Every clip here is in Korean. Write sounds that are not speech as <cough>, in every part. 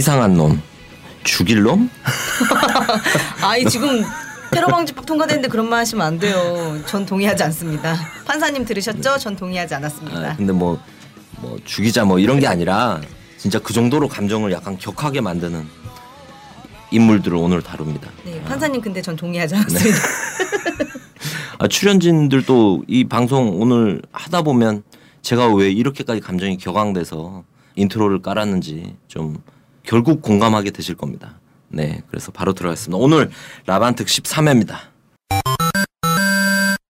이상한 놈, 죽일 놈? <laughs> 아이 지금 테러 방지법 통과됐는데 그런 말 하시면 안 돼요. 전 동의하지 않습니다. 판사님 들으셨죠? 전 동의하지 않았습니다. 아, 근데 뭐, 뭐 죽이자 뭐 이런 게 아니라 진짜 그 정도로 감정을 약간 격하게 만드는 인물들을 오늘 다룹니다. 네, 판사님 근데 전 동의하지 않았습니다. <laughs> 아, 출연진들도 이 방송 오늘 하다 보면 제가 왜 이렇게까지 감정이 격앙돼서 인트로를 깔았는지 좀 결국 공감하게 되실 겁니다. 네, 그래서 바로 들어가겠습니다. 오늘 라반특 13회입니다.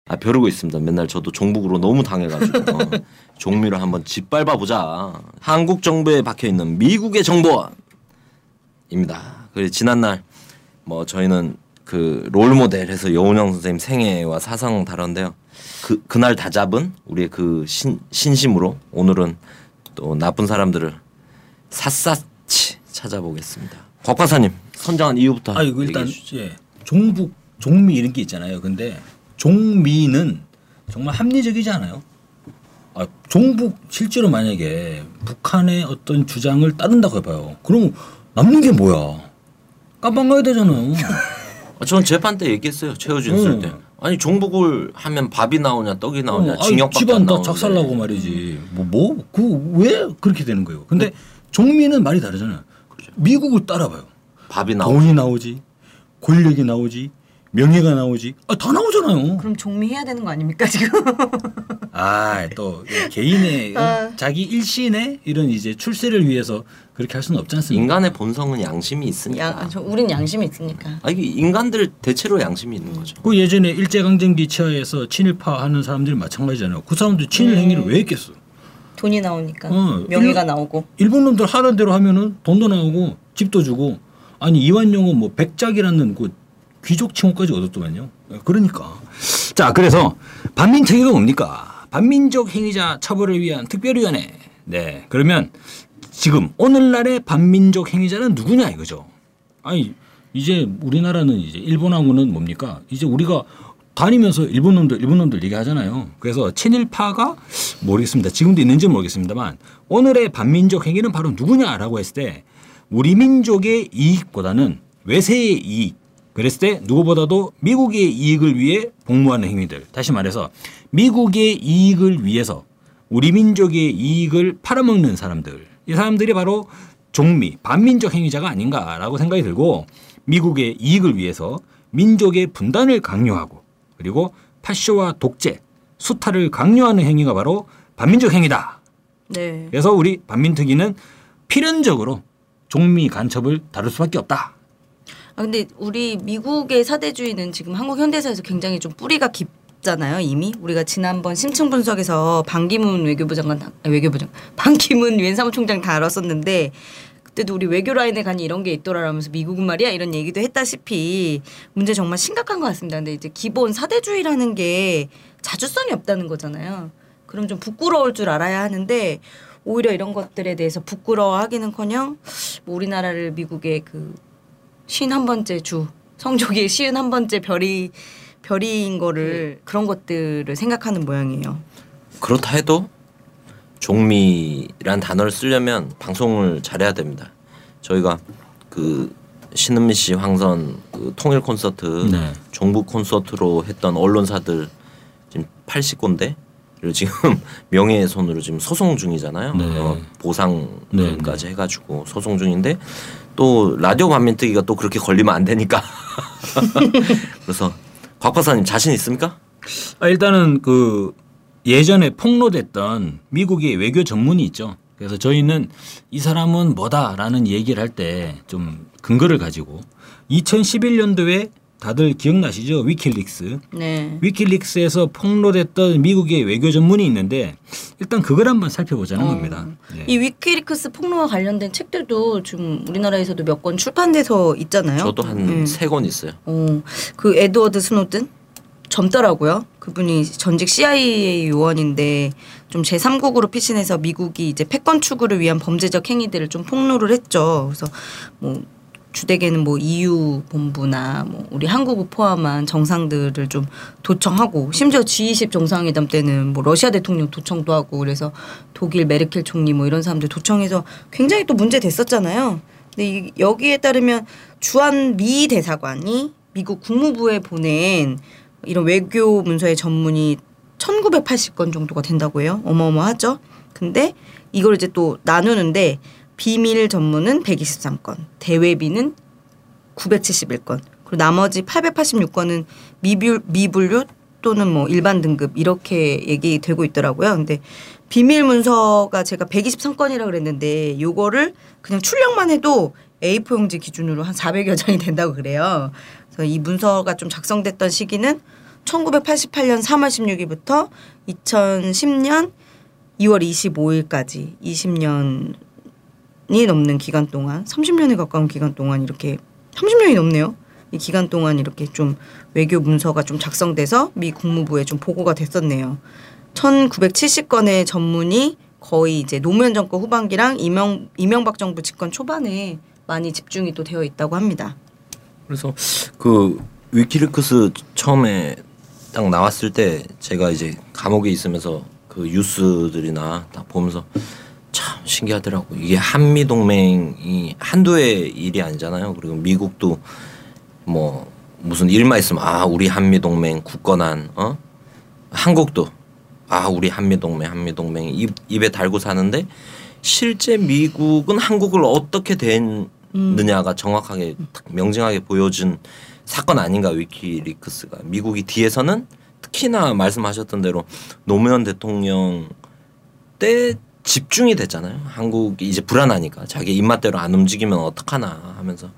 아, 벼르고 있습니다. 맨날 저도 종북으로 너무 당해가지고 <laughs> 어, 종미를 한번 짓밟아 보자. 한국 정부에 박혀 있는 미국의 정보원입니다. 그래 지난날 뭐 저희는 그 롤모델해서 여운형 선생님 생애와 사상 다뤘는데요. 그 그날 다 잡은 우리의 그 신, 신심으로 오늘은 또 나쁜 사람들을 샅샅이 찾아보겠습니다. 곽 박사님 선정한 이유부터 아 이거 일단. 예, 종북 종미 이런 게 있잖아요. 근데 종미는 정말 합리적이지 않아요? 아, 종북 실제로 만약에 북한의 어떤 주장을 따른다고 해봐요. 그럼 남는 게 뭐야? 깜빵 가야 되잖아요. 어, 전 재판 때 얘기했어요. 최효준 응. 쓸 때. 아니 종북을 하면 밥이 나오냐 떡이 나오냐 어, 징역밖에 집안 안 다. 작살나고 말이지. 뭐 뭐 그 왜 그렇게 되는 거예요? 근데 종미는 말이 다르잖아요. 미국을 따라봐요. 밥이 나오. 돈이 나오지, 권력이 나오지, 명예가 나오지. 아, 다 나오잖아요. 그럼 종미해야 되는 거 아닙니까 지금? <laughs> 아, 또 개인의 <laughs> 아. 자기 일신의 이런 이제 출세를 위해서 그렇게 할 수는 없지 않습니까? 인간의 본성은 양심이 있으니까. 양, 아, 저 우린 양심이 있으니까. 아 이게 인간들 대체로 양심이 있는 거죠. 그 예전에 일제 강점기 치하에서 친일파 하는 사람들이 마찬가지잖아요. 그 사람들 친일 행위를 왜 했겠어? 돈이 나오니까 어, 명예가 일- 나오고. 일본 놈들 하는 대로 하면은 돈도 나오고 집도 주고 아니 이완용은 뭐 백작이라는 그 귀족 칭호까지 얻었더만요. 그러니까 자 그래서 반민특위가 뭡니까? 반민족 행위자 처벌을 위한 특별위원회. 네 그러면 지금 오늘날의 반민족 행위자는 누구냐 이거죠. 아니 이제 우리나라는 이제 일본하고는 뭡니까? 이제 우리가 다니면서 일본 놈들 일본 놈들 얘기하잖아요. 그래서 친일파가 모르겠습니다. 지금도 있는지 모르겠습니다만 오늘의 반민족 행위는 바로 누구냐라고 했을 때 우리 민족의 이익보다는 외세의 이익 그랬을 때 누구보다도 미국의 이익을 위해 복무하는 행위들 다시 말해서 미국의 이익을 위해서 우리 민족의 이익을 팔아먹는 사람들 이 사람들이 바로 종미 반민족 행위자가 아닌가라고 생각이 들고 미국의 이익을 위해서 민족의 분단을 강요하고 그리고 파쇼와 독재 수탈을 강요하는 행위가 바로 반민족 행위다. 네. 그래서 우리 반민특위는 필연적으로 종미 간첩을 다룰 수밖에 없다. 아 근데 우리 미국의 사대주의는 지금 한국 현대사에서 굉장히 좀 뿌리가 깊 잖아요 이미 우리가 지난번 심층 분석에서 반기문 외교부 장관 다- 아, 외교부 장 반기문 <laughs> 유엔 사무총장 다뤘었는데 그때도 우리 외교 라인에 가니 이런 게 있더라라면서 미국은 말이야 이런 얘기도 했다시피 문제 정말 심각한 것 같습니다. 근데 이제 기본 사대주의라는 게 자주성이 없다는 거잖아요. 그럼 좀 부끄러울 줄 알아야 하는데 오히려 이런 것들에 대해서 부끄러워하기는커녕 뭐 우리나라를 미국의 그 쉰 한 번째 주 성족이 쉬운 한 번째 별이 별이인 거를 그런 것들을 생각하는 모양이에요. 그렇다 해도 종미란 단어를 쓰려면 방송을 잘해야 됩니다. 저희가 그 신은미 씨 황선 그 통일 콘서트 네. 종북 콘서트로 했던 언론사들 지금 80건대를 지금 <laughs> 명예훼손으로 지금 소송 중이잖아요. 네. 어, 보상까지 네, 해가지고 소송 중인데 또 라디오 반민특위가 또 그렇게 걸리면 안 되니까 <laughs> 그래서 곽 박사님 자신 있습니까? 아, 일단은 그 예전에 폭로됐던 미국의 외교 전문이 있죠. 그래서 저희는 이 사람은 뭐다라는 얘기를 할 때 좀 근거를 가지고 2011년도에 다들 기억나시죠? 위킬릭스. 네. 위킬릭스에서 폭로됐던 미국의 외교 전문이 있는데 일단 그걸 한번 살펴보자는 겁니다. 네. 이 위키리크스 폭로와 관련된 책들도 지금 우리나라에서도 몇 권 출판돼서 있잖아요. 저도 한 네. 세권 있어요. 어, 그 에드워드 스노든 젊더라고요. 그분이 전직 CIA 요원인데 좀 제3국으로 피신해서 미국이 이제 패권 추구를 위한 범죄적 행위들을 좀 폭로를 했죠. 그래서 뭐 주되게는 뭐 EU 본부나 뭐 우리 한국을 포함한 정상들을 좀 도청하고 심지어 G20 정상회담 때는 뭐 러시아 대통령 도청도 하고 그래서 독일 메르켈 총리 뭐 이런 사람들 도청해서 굉장히 또 문제 됐었잖아요. 근데 이, 여기에 따르면 주한 미 대사관이 미국 국무부에 보낸 이런 외교 문서의 전문이 1980건 정도가 된다고 해요. 어마어마하죠. 근데 이걸 이제 또 나누는데 비밀 전문은 123건, 대외비는 971건, 그리고 나머지 886건은 미불, 미분류 또는 뭐 일반 등급 이렇게 얘기되고 있더라고요. 근데 비밀 문서가 제가 123건이라 그랬는데 요거를 그냥 출력만 해도 A4 용지 기준으로 한 400여 장이 된다고 그래요. 그래서 이 문서가 좀 작성됐던 시기는 1988년 3월 16일부터 2010년 2월 25일까지 20년이 넘는 기간 동안 30년에 가까운 기간 동안 이렇게 30년이 넘네요. 이 기간 동안 이렇게 좀 외교 문서가 좀 작성돼서 미 국무부에 좀 보고가 됐었네요. 1970건의 전문이 거의 이제 노무현 정권 후반기랑 이명 이명박 정부 집권 초반에 많이 집중이 또 되어 있다고 합니다. 그래서 그 위키리크스 처음에 딱 나왔을 때 제가 이제 감옥에 있으면서 그 뉴스들이나 딱 보면서 참 신기하더라고. 이게 한미 동맹이 한도의 일이 아니잖아요. 그리고 미국도 뭐 무슨 일만 있으면 아 우리 한미 동맹 굳건한 어 한국도 아 우리 한미 동맹 한미 동맹 입 입에 달고 사는데 실제 미국은 한국을 어떻게 됐느냐가 정확하게 딱 명징하게 보여준 사건 아닌가 위키리크스가 미국이 뒤에서는 특히나 말씀하셨던 대로 노무현 대통령 때 집중이 됐잖아요. 한국이 이제 불안하니까 자기 입맛대로 안 움직이면 어떡하나 하면서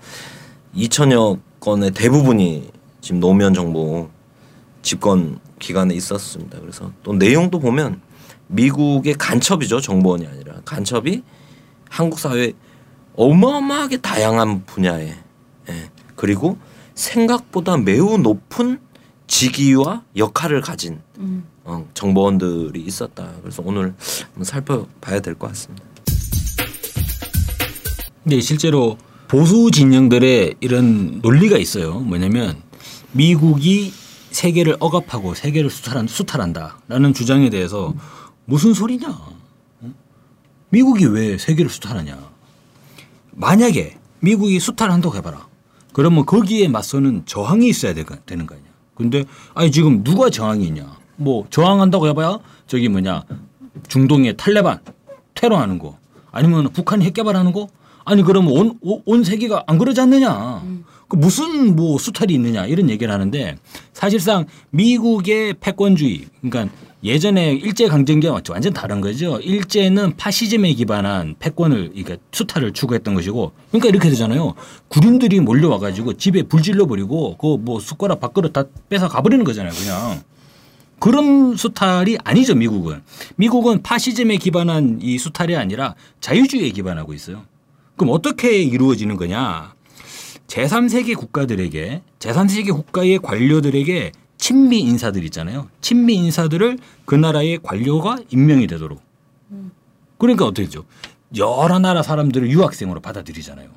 2천여 건의 대부분이 지금 노무현 정부 집권 기간에 있었습니다. 그래서 또 내용도 보면 미국의 간첩이죠. 정보원이 아니라 간첩이 한국 사회 어마어마하게 다양한 분야에 예. 그리고 생각보다 매우 높은 직위와 역할을 가진 어, 정보원들이 있었다. 그래서 오늘 한번 살펴봐야 될 것 같습니다. 근데 실제로 보수 진영들의 이런 논리가 있어요. 뭐냐면 미국이 세계를 억압하고 세계를 수탈한, 수탈한다라는 주장에 대해서 무슨 소리냐? 어? 미국이 왜 세계를 수탈하냐? 만약에 미국이 수탈 한다고 해봐라. 그러면 거기에 맞서는 저항이 있어야 되- 되는 거 아니야. 근데 아니 지금 누가 저항이 있냐? 뭐 저항한다고 해봐야 저기 뭐냐 중동의 탈레반 테러하는 거 아니면 북한이 핵 개발하는 거 아니 그러면 온, 온- 온 세계가 안 그러지 않느냐 그 무슨 뭐 수탈이 있느냐 이런 얘기를 하는데 사실상 미국의 패권주의 그러니까 예전에 일제 강점기와 완전 다른 거죠. 일제는 파시즘에 기반한 패권을 그러니까 수탈을 추구했던 것이고 그러니까 이렇게 되잖아요. 군인들이 몰려와 가지고 집에 불 질러 버리고 그 뭐 숟가락 밥그릇 다 뺏어 가버리는 거잖아요 그냥. 그런 수탈이 아니죠 미국은. 미국은 파시즘에 기반한 이 수탈이 아니라 자유주의에 기반하고 있어요. 그럼 어떻게 이루어지는 거냐? 제3세계 국가들에게 제3세계 국가의 관료들에게 친미 인사들 있잖아요 친미 인사들을 그 나라의 관료가 임명이 되도록 그러니까 어떻게 되죠 여러 나라 사람들을 유학생으로 받아들이잖아요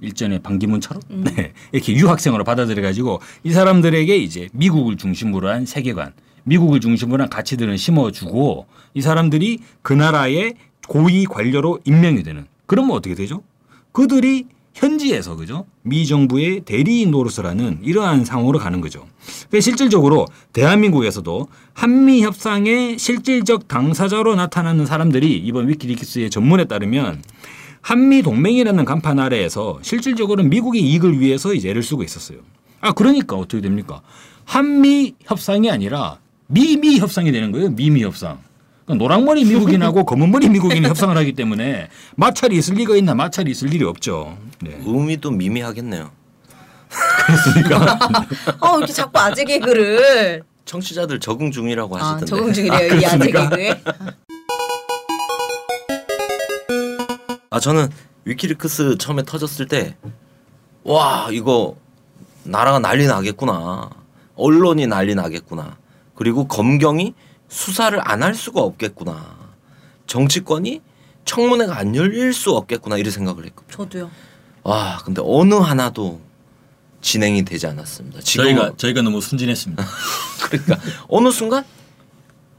일전에 반기문처럼 <laughs> 네. 이렇게 유학생으로 받아들여 가지고 이 사람들에게 이제 미국을 중심으로 한 세계관, 미국을 중심으로 한 가치들을 심어주고 이 사람들이 그 나라의 고위 관료로 임명이 되는. 그러면 어떻게 되죠? 그들이 현지에서 그죠 미 정부의 대리인 노릇을 하는 이러한 상황으로 가는 거죠. 그러니까 실질적으로 대한민국에서도 한미 협상의 실질적 당사자로 나타나는 사람들이 이번 위키리크스의 전문에 따르면 한미 동맹이라는 간판 아래에서 실질적으로 미국의 이익을 위해서 이제 애를 쓰고 있었어요. 아 그러니까 어떻게 됩니까? 한미 협상이 아니라 미미 협상이 되는 거예요. 미미 협상. 그러니까 노랑머리 <laughs> 미국인하고 검은머리 미국인이 협상을 하기 때문에 마찰이 있을 리가 있나 마찰이 있을 일이 없죠. 네. 의미도 미미하겠네요. <laughs> 어 이렇게 자꾸 아재 개그를 청취자들 적응 중이라고 아, 하시던데. 적응 중이래요 이 아재 개그에. 아 저는 위키리크스 처음에 터졌을 때 와 이거 나라가 난리 나겠구나 언론이 난리 나겠구나 그리고 검경이 수사를 안 할 수가 없겠구나 정치권이 청문회가 안 열릴 수 없겠구나 이런 생각을 했거든요. 저도요. 와 근데 어느 하나도 진행이 되지 않았습니다. 저희가 저희가 너무 순진했습니다. <laughs> 그러니까 어느 순간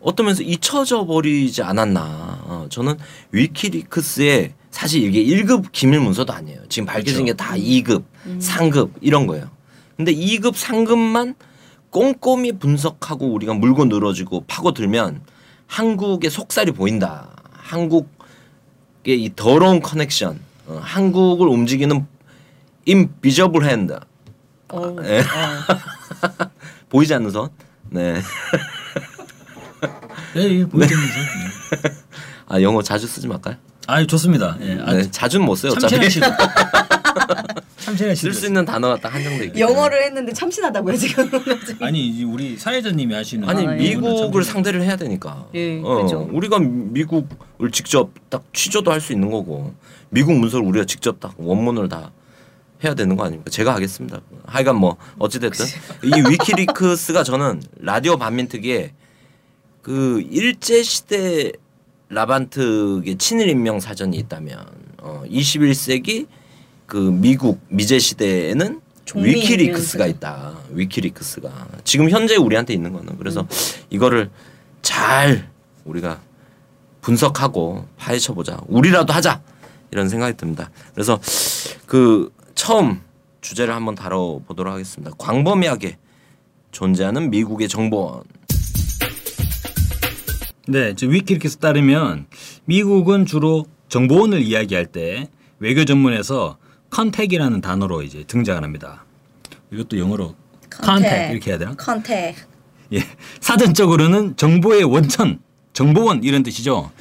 어떤 면에서 잊혀져 버리지 않았나. 어, 저는 위키리크스의 사실 이게 1급 기밀 문서도 아니에요. 지금 밝혀진 게 다 2급, 3급 이런 거예요. 근데 2급, 3급만 꼼꼼히 분석하고 우리가 물고 늘어지고 파고들면 한국의 속살이 보인다. 한국의 이 더러운 커넥션, 어, 한국을 움직이는 invisible hand 어. 예. <laughs> 보이지 않는 선. 네. 네, 예, 보이겠는데. 아 영어 자주 쓰지 말까요? 아, 좋습니다. 예. 아, 네, 자주는 못 써요. 시도. <laughs> <laughs> 참신한 시도. 쓸수 있는 단어가 딱 한정돼 때문에. 영어를 했는데 참신하다고요 지금. <laughs> 아니 이제 우리 사회자님이 하시는 아니. 미국을 상대를 해야 되니까. 예, 어, 그죠. 우리가 미국을 직접 딱 취조도 할 수 있는 거고 미국 문서를 우리가 직접 딱 원문을 다 해야 되는 거 아닙니까? 제가 하겠습니다. 하여간 뭐 어찌 됐든 <laughs> 이 위키리크스가 저는 라디오 반민특위에 그 일제 시대 라반트의 친일 임명 사전이 있다면 어 21세기 그 미국 미제 시대에는 위키리크스가 있다. 위키리크스가 지금 현재 우리한테 있는 거는 그래서 이거를 잘 우리가 분석하고 파헤쳐 보자. 우리라도 하자. 이런 생각이 듭니다. 그래서 그 처음 주제를 한번 다뤄 보도록 하겠습니다. 광범위하게 존재하는 미국의 정보원. 네, 저 위키리크스 따르면 미국은 주로 정보원을 이야기할 때 외교 전문에서 contact이라는 단어로 이제 등장을 합니다. 이것도 영어로 contact 이렇게 해야 되나? contact. 예. 사전적으로는 정보의 원천, 정보원 이런 뜻이죠.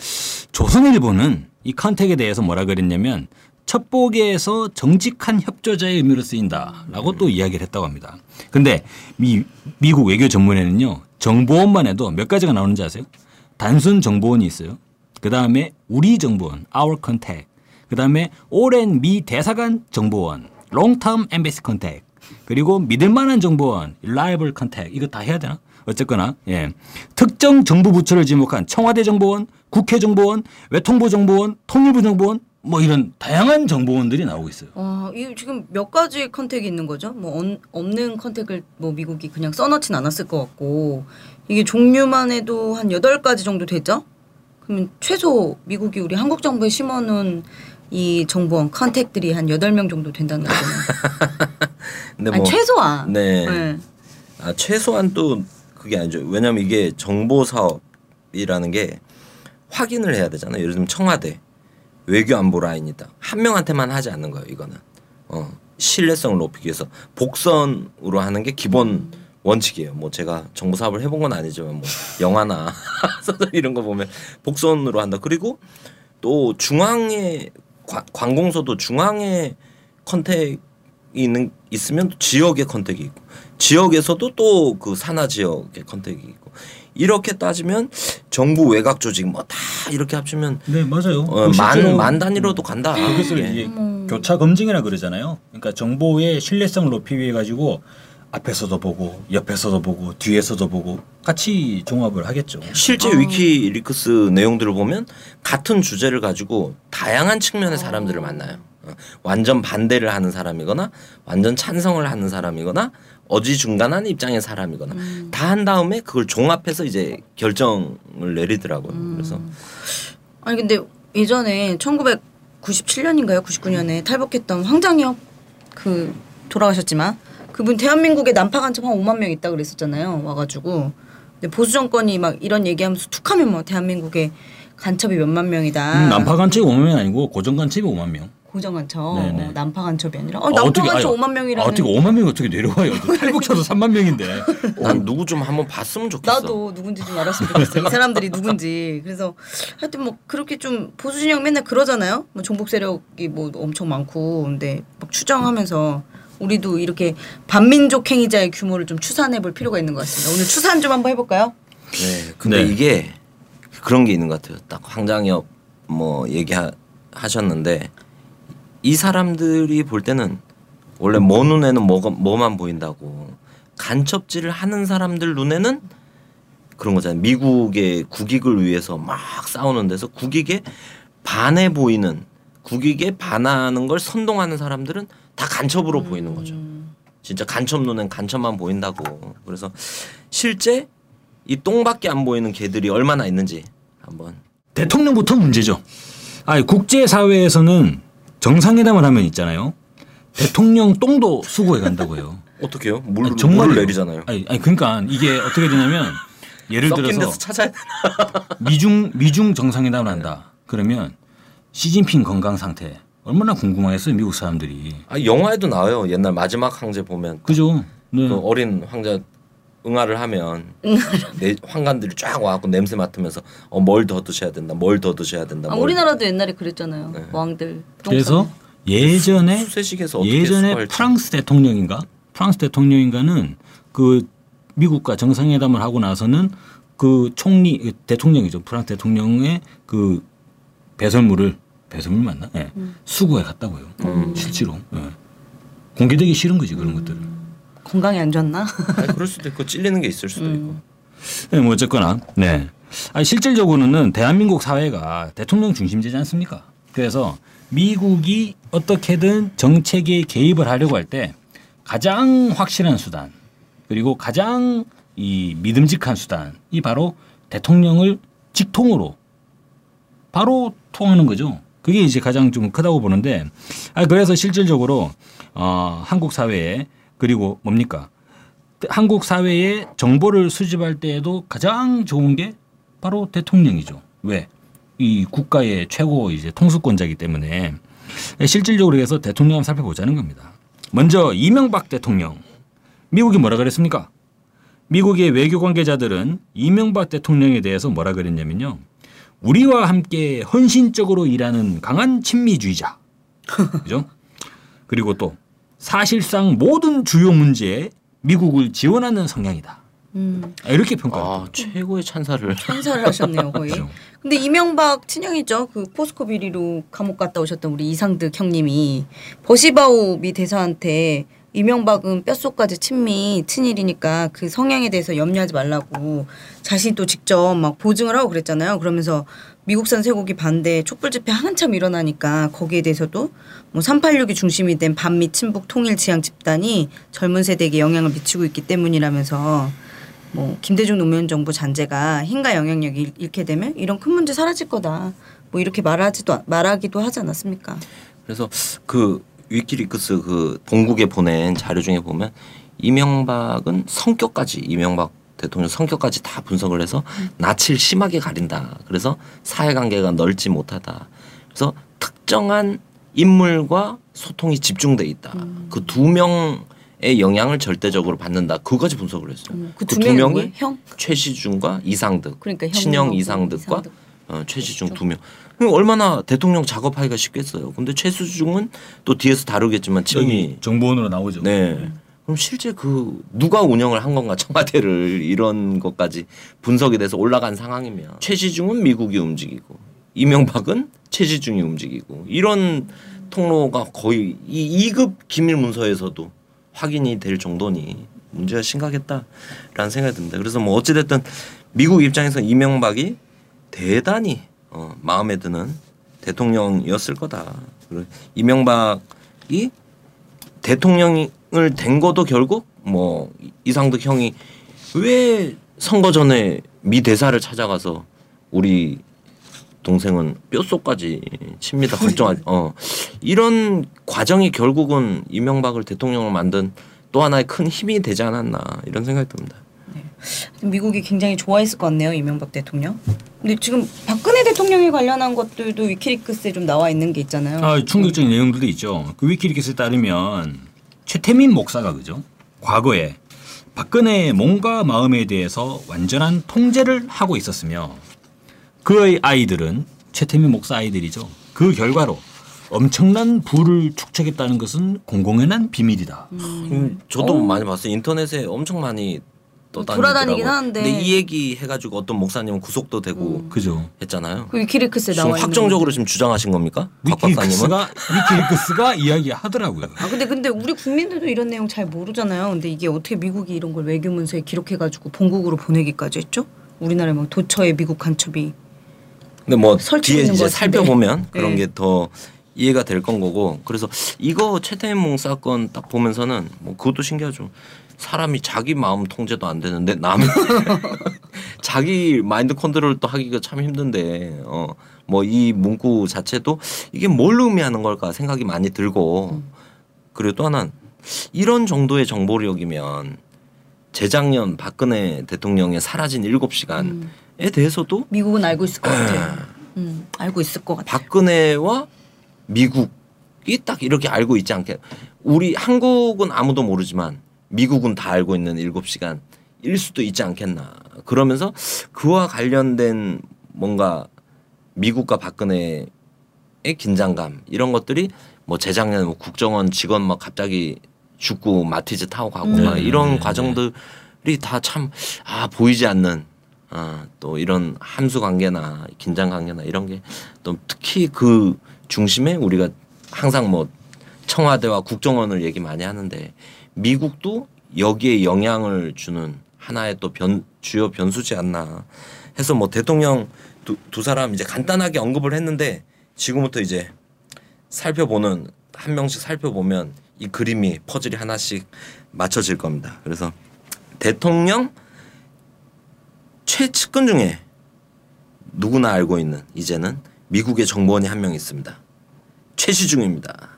조선일보는 이 contact에 대해서 뭐라 그랬냐면 첩보계에서 정직한 협조자의 의미로 쓰인다라고 또 이야기를 했다고 합니다. 근데 미, 미국 외교 전문에는요 정보원만 해도 몇 가지가 나오는지 아세요? 단순 정보원이 있어요. 그 다음에 우리 정보원, our contact. 그 다음에 오랜 미 대사관 정보원, term embassy contact. 그리고 믿을만한 정보원, reliable contact. 이거 다 해야 되나? 어쨌거나 예. 특정 정부 부처를 지목한 청와대 정보원, 국회 정보원, 외통부 정보원, 통일부 정보원 뭐 이런 다양한 정보원들이 나오고 있어요. 와, 이 지금 몇 가지 contact이 있는 거죠? 뭐 언- 없는 contact을 뭐 미국이 그냥 써놓진 않았을 것 같고 이게 종류만 해도 한 여덟 가지 정도 되죠? 그러면 최소 미국이 우리 한국 정부에 심어놓은 이 정보원 contact들이 한 여덟 명 정도 된다는 거잖아요. <laughs> 근데 아니, 뭐 최소한. 네. 네. 아, 최소한 또 그게 아니죠. 왜냐하면 이게 정보 사업이라는 게 확인을 해야 되잖아요. 예를 들면 청와대 외교 안보 라인이다. 한 명한테만 하지 않는 거예요. 이거는 어, 신뢰성을 높이기 위해서 복선으로 하는 게 기본 원칙이에요. 뭐 제가 정보 사업을 해본 건 아니지만 뭐 영화나 <laughs> 이런 거 보면 복선으로 한다. 그리고 또 중앙에 관- 관공서도 중앙에 contact이 있는 있으면 또 지역의 contact이 있고 지역에서도 또 그 산하 지역의 contact이 있고 이렇게 따지면 정부 외곽 조직 뭐 다 이렇게 합치면 네 맞아요. 어, 만, 만 단위로도 간다. 그것을 예. 이제 교차 검증이라 그러잖아요. 그러니까 정보의 신뢰성을 높이기 위해 가지고 앞에서도 보고 옆에서도 보고 뒤에서도 보고 같이 종합을 하겠죠. 실제 위키리크스 내용들을 보면 같은 주제를 가지고 다양한 측면의 사람들을 만나요. 어, 완전 반대를 하는 사람이거나 완전 찬성을 하는 사람이거나 어지중간한 입장의 사람이거나 다한 다음에 그걸 종합해서 이제 결정을 내리더라고요. 그래서 아니 근데 예전에 1997년인가요? 99년에 탈북했던 황장엽 그 돌아가셨지만 그분 대한민국에 난파 간첩 한 5만 명 있다 그랬었잖아요. 와가지고 근데 보수 정권이 막 이런 얘기하면서 툭하면 뭐 대한민국에 간첩이 몇만 명이다. 음, 난파 간첩이 5만 명이 아니고 고정 간첩이 5만 명. 고정 간첩, 네네. 어, 난파 간첩이 아니라 어, 아, 난파 어떻게- 간첩 아니, 5만 명이라는. 아, 어떻게 5만 명이 어떻게 내려와요? <laughs> 탈북자도 3만 명인데. 난 누구 좀 한번 봤으면 좋겠어. 나도 누군지 좀 알았으면 좋겠어. 이 사람들이 누군지. 그래서 하여튼 뭐 그렇게 좀 보수 진영 맨날 그러잖아요. 뭐 종북 세력이 뭐 엄청 많고 근데 막 추정하면서 우리도 이렇게 반민족 행위자의 규모를 좀 추산해 볼 필요가 있는 것 같습니다. 오늘 추산 좀 한번 해볼까요? 네. 근데 네. 이게 그런 게 있는 것 같아요. 딱 황장엽 뭐 얘기하셨는데 이 사람들이 볼 때는 원래 뭐 눈에는 뭐가 뭐만 보인다고 간첩질을 하는 사람들 눈에는 그런 거잖아요. 미국의 국익을 위해서 막 싸우는 데서 국익에 반해 보이는 국익에 반하는 걸 선동하는 사람들은 다 간첩으로 보이는 거죠. 진짜 간첩 눈엔 간첩만 보인다고. 그래서 실제 이 똥밖에 안 보이는 개들이 얼마나 있는지 한번. 대통령부터 문제죠. 아 국제 사회에서는 정상회담을 하면 있잖아요. 대통령 똥도 수고해 간다고요. <laughs> 어떻게요? 물. 물을 내리잖아요. 아니, 아니 그러니까 이게 어떻게 되냐면 예를 들어서 돼. 미중 미중 정상회담을 한다. 그러면 시진핑 건강 상태 얼마나 궁금하겠어요 미국 사람들이. 아, 영화에도 나와요. 옛날 마지막 황제 보면 그죠? 네. 그 어린 황자 응아를 하면 내 황관들이 쫙 와갖고 냄새 맡으면서 어, 뭘 더 드셔야 된다, 뭘 더 드셔야 된다. 아, 뭘 우리나라도 옛날에 그랬잖아요. 네. 왕들. 그래서 예전에 수세식에서 어떻게 예전에 수거할지. 프랑스 대통령인가 프랑스 대통령인가는 그 미국과 정상회담을 하고 나서는 그 총리 대통령이죠 프랑스 대통령의 그 배설물을 배설물 맞나? 예. 수거해 갔다고요. 실제로 예. 공개되기 싫은 거지 그런 것들을. 건강이 안? 아니, 그럴 수도 있고 찔리는 게 있을 수도 있고. 네, 뭐 어쨌거나 네. 아니, 실질적으로는 대한민국 사회가 대통령 중심제지 않습니까? 그래서 미국이 어떻게든 정책에 개입을 하려고 할 때 가장 확실한 수단 그리고 가장 이 믿음직한 수단이 바로 대통령을 직통으로 바로 통하는 거죠. 그게 이제 가장 좀 크다고 보는데, 아 그래서 실질적으로 어, 한국 사회에 그리고 뭡니까 한국 사회에 정보를 수집할 때에도 가장 좋은 게 바로 대통령이죠. 왜? 이 국가의 최고 이제 통수권자이기 때문에 실질적으로 해서 대통령 한번 살펴보자는 겁니다. 먼저 이명박 대통령 미국이 뭐라 그랬습니까? 미국의 외교 관계자들은 이명박 대통령에 대해서 뭐라 그랬냐면요. 우리와 함께 헌신적으로 일하는 강한 친미주의자. 그죠? 그리고 또 사실상 모든 주요 문제에 미국을 지원하는 성향이다. 음, 이렇게 평가를 아 최고의 찬사를. 천사를 하셨네요 거의. 그렇죠. 근데 이명박 친형이죠. 그 포스코 비리로 감옥 갔다 오셨던 우리 이상득 형님이 버시바오 미 대사한테 이명박은 뼛속까지 친미 친일이니까 그 성향에 대해서 염려하지 말라고 자신이 또 직접 막 보증을 하고 그랬잖아요. 그러면서 미국산 쇠고기 반대 촛불 집회 한참 일어나니까 거기에 대해서도 뭐 386이 중심이 된 반미 친북 통일 지향 집단이 젊은 세대에게 영향을 미치고 있기 때문이라면서 뭐 김대중 노무현 정부 잔재가 힘과 영향력이 잃- 잃게 되면 이런 큰 문제 사라질 거다. 뭐 이렇게 말하지도 말하기도 하지 않았습니까? 그래서 그 위키리크스 그 본국에 보낸 자료 중에 보면 이명박은 성격까지 이명박 대통령 성격까지 다 분석을 해서 낯을 심하게 가린다. 그래서 사회관계가 넓지 못하다. 그래서 특정한 인물과 소통이 집중돼 있다. 그두 명의 영향을 절대적으로 받는다. 그거까지 분석을 했어요. 음, 그 그두 두 명이 명이? 형? 최시중과 이상득, 그러니까 친형 이상득과 이상득. 어, 최시중 두 명. 그럼 얼마나 대통령 작업하기가 쉽겠어요. 근데 최수중은 또 뒤에서 다루겠지만 친미. 정보원으로 나오죠. 네. 그럼 실제 그 누가 운영을 한 건가 청와대를 이런 것까지 분석이 돼서 올라간 상황이면 최시중은 미국이 움직이고 이명박은 최시중이 움직이고 이런 통로가 거의 이 2급 기밀 문서에서도 확인이 될 정도니 문제가 심각했다라는 생각이 듭니다. 그래서 뭐 어찌 됐든 미국 입장에서 이명박이 대단히 어, 마음에 드는 대통령이었을 거다. 이명박이 대통령을 된 것도 결국 뭐 이상득 형이 왜 선거 전에 미 대사를 찾아가서 우리 동생은 뼛속까지 칩니다. 걱정하지. 어 이런 과정이 결국은 이명박을 대통령을 만든 또 하나의 큰 힘이 되지 않았나 이런 생각이 듭니다. 미국이 굉장히 좋아했을 것 같네요 이명박 대통령. 근데 지금 박근혜 대통령에 관련한 것들도 위키리크스에 좀 나와 있는 게 있잖아요. 아, 충격적인 내용들도 있죠. 그 위키리크스에 따르면 최태민 목사가 그죠? 과거에 박근혜의 몸과 마음에 대해서 완전한 통제를 하고 있었으며 그의 아이들은 최태민 목사 아이들이죠. 그 결과로 엄청난 부를 축적했다는 것은 공공연한 비밀이다. 음, 저도 많이 봤어요. 인터넷에 엄청 많이 돌아다니긴 하는데. 근데 이 얘기 해가지고 어떤 목사님은 구속도 되고 그죠? 했잖아요. 그 위키리크스에 지금 나와 있는 확정적으로 지금 주장하신 겁니까? 박 박사님은? 위키리크스가 위키리크스가 <laughs> 이야기하더라고요. 아 근데 근데 우리 국민들도 이런 내용 잘 모르잖아요. 근데 이게 어떻게 미국이 이런 걸 외교 문서에 기록해가지고 본국으로 보내기까지 했죠? 우리나라 뭐 도처에 미국 간첩이 근데 뭐 설치고 뒤에 있는 이제 것 같은데. 살펴보면 그런 네. 게 더 이해가 될 건 거고 그래서 이거 최태민 사건 딱 보면서는 뭐 그것도 신기하죠. 사람이 자기 마음 통제도 안 되는데 남의 <laughs> 자기 마인드 컨트롤 또 하기가 참 힘든데 어 뭐 이 문구 자체도 이게 뭘 의미하는 걸까 생각이 많이 들고 그리고 또 하나는 이런 정도의 정보력이면 재작년 박근혜 대통령의 사라진 일곱 시간에 대해서도 미국은 알고 있을 것 네. 같아요. 음, 알고 있을 것 같아요. 박근혜와 미국이 딱 이렇게 알고 있지 않게 우리 한국은 아무도 모르지만 미국은 다 알고 있는 일곱 시간 일 수도 있지 않겠나 그러면서 그와 관련된 뭔가 미국과 박근혜의 긴장감 이런 것들이 뭐 재작년에 뭐 국정원 직원 막 갑자기 죽고 마티즈 타고 가고 음. 막 네, 이런 네, 네. 과정들이 다 참 아 보이지 않는 아, 또 이런 함수 관계나 긴장 관계나 이런 게 또 특히 그 중심에 우리가 항상 뭐 청와대와 국정원을 얘기 많이 하는데 미국도 여기에 영향을 주는 하나의 또 변, 주요 변수지 않나 해서 뭐 대통령 두, 두 사람 이제 간단하게 언급을 했는데 지금부터 이제 살펴보는 한 명씩 살펴보면 이 그림이 퍼즐이 하나씩 맞춰질 겁니다. 그래서 대통령 최측근 중에 누구나 알고 있는 이제는 미국의 정보원이 한 명 있습니다. 최시중입니다.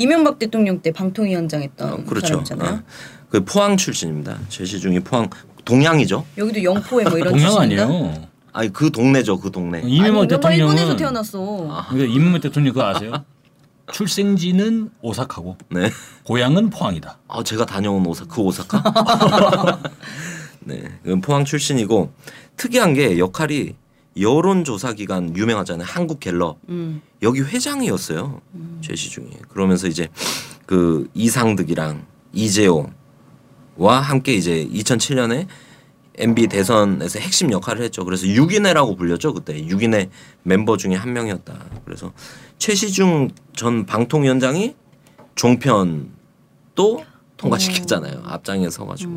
이명박 대통령 때 방통위원장 했던 어, 그렇죠. 사람이잖아요. 어. 그 포항 출신입니다. 최시중이 포항 동양이죠. 여기도 영포에 뭐 이런 <laughs> 동양? 아니에요. 아니 그 동네죠. 그 동네. 이명박 이명박 일본에서 태어났어. 그러니까 이명박 대통령 그거 아세요? <laughs> 출생지는 오사카고 네. 고향은 포항이다. 아 제가 다녀온 오사 그 오사카. <laughs> 네, 포항 출신이고 특이한 게 역할이 여론조사 기관 유명하잖아요. 한국 갤럽 음. 여기 회장이었어요. 최시중이. 그러면서 이제 그 이상득이랑 이재호와 함께 이제 2007년에 MB 대선에서 핵심 역할을 했죠. 그래서 6인회라고 불렸죠. 그때 6인회 멤버 중에 한 명이었다. 그래서 최시중 전 방통위원장이 종편도 통과시켰잖아요. 앞장에 서가지고.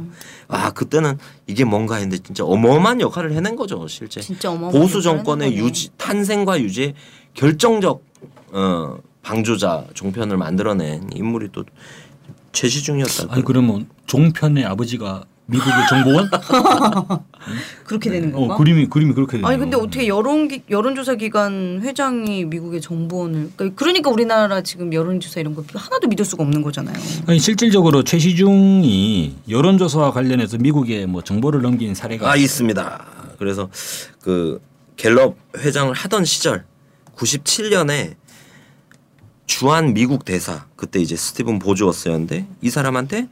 아 그때는 이게 뭔가 했는데 진짜 어마어마한 역할을 해낸 거죠. 실제. 진짜 어마어마한 보수 정권의. 유지 탄생과 유지의 결정적 어, 방조자 종편을 만들어낸 인물이 또 최시중이었다. 아니 그러면 종편의 아버지가 미국의 정보원? <laughs> 그렇게 되는 건가? 어 그림이 그림이 그렇게 되네요. 아니 근데 어떻게 여론 기, 여론조사 기관 회장이 미국의 정보원을 그러니까, 그러니까 우리나라 지금 여론조사 이런 거 하나도 믿을 수가 없는 거잖아요. 아니 실질적으로 최시중이 여론조사와 관련해서 미국에 뭐 정보를 넘긴 사례가 아 있습니다. 그래서 그 갤럽 회장을 하던 시절 97년에 주한 미국 대사 그때 이제 스티븐 보주어스였는데 이 사람한테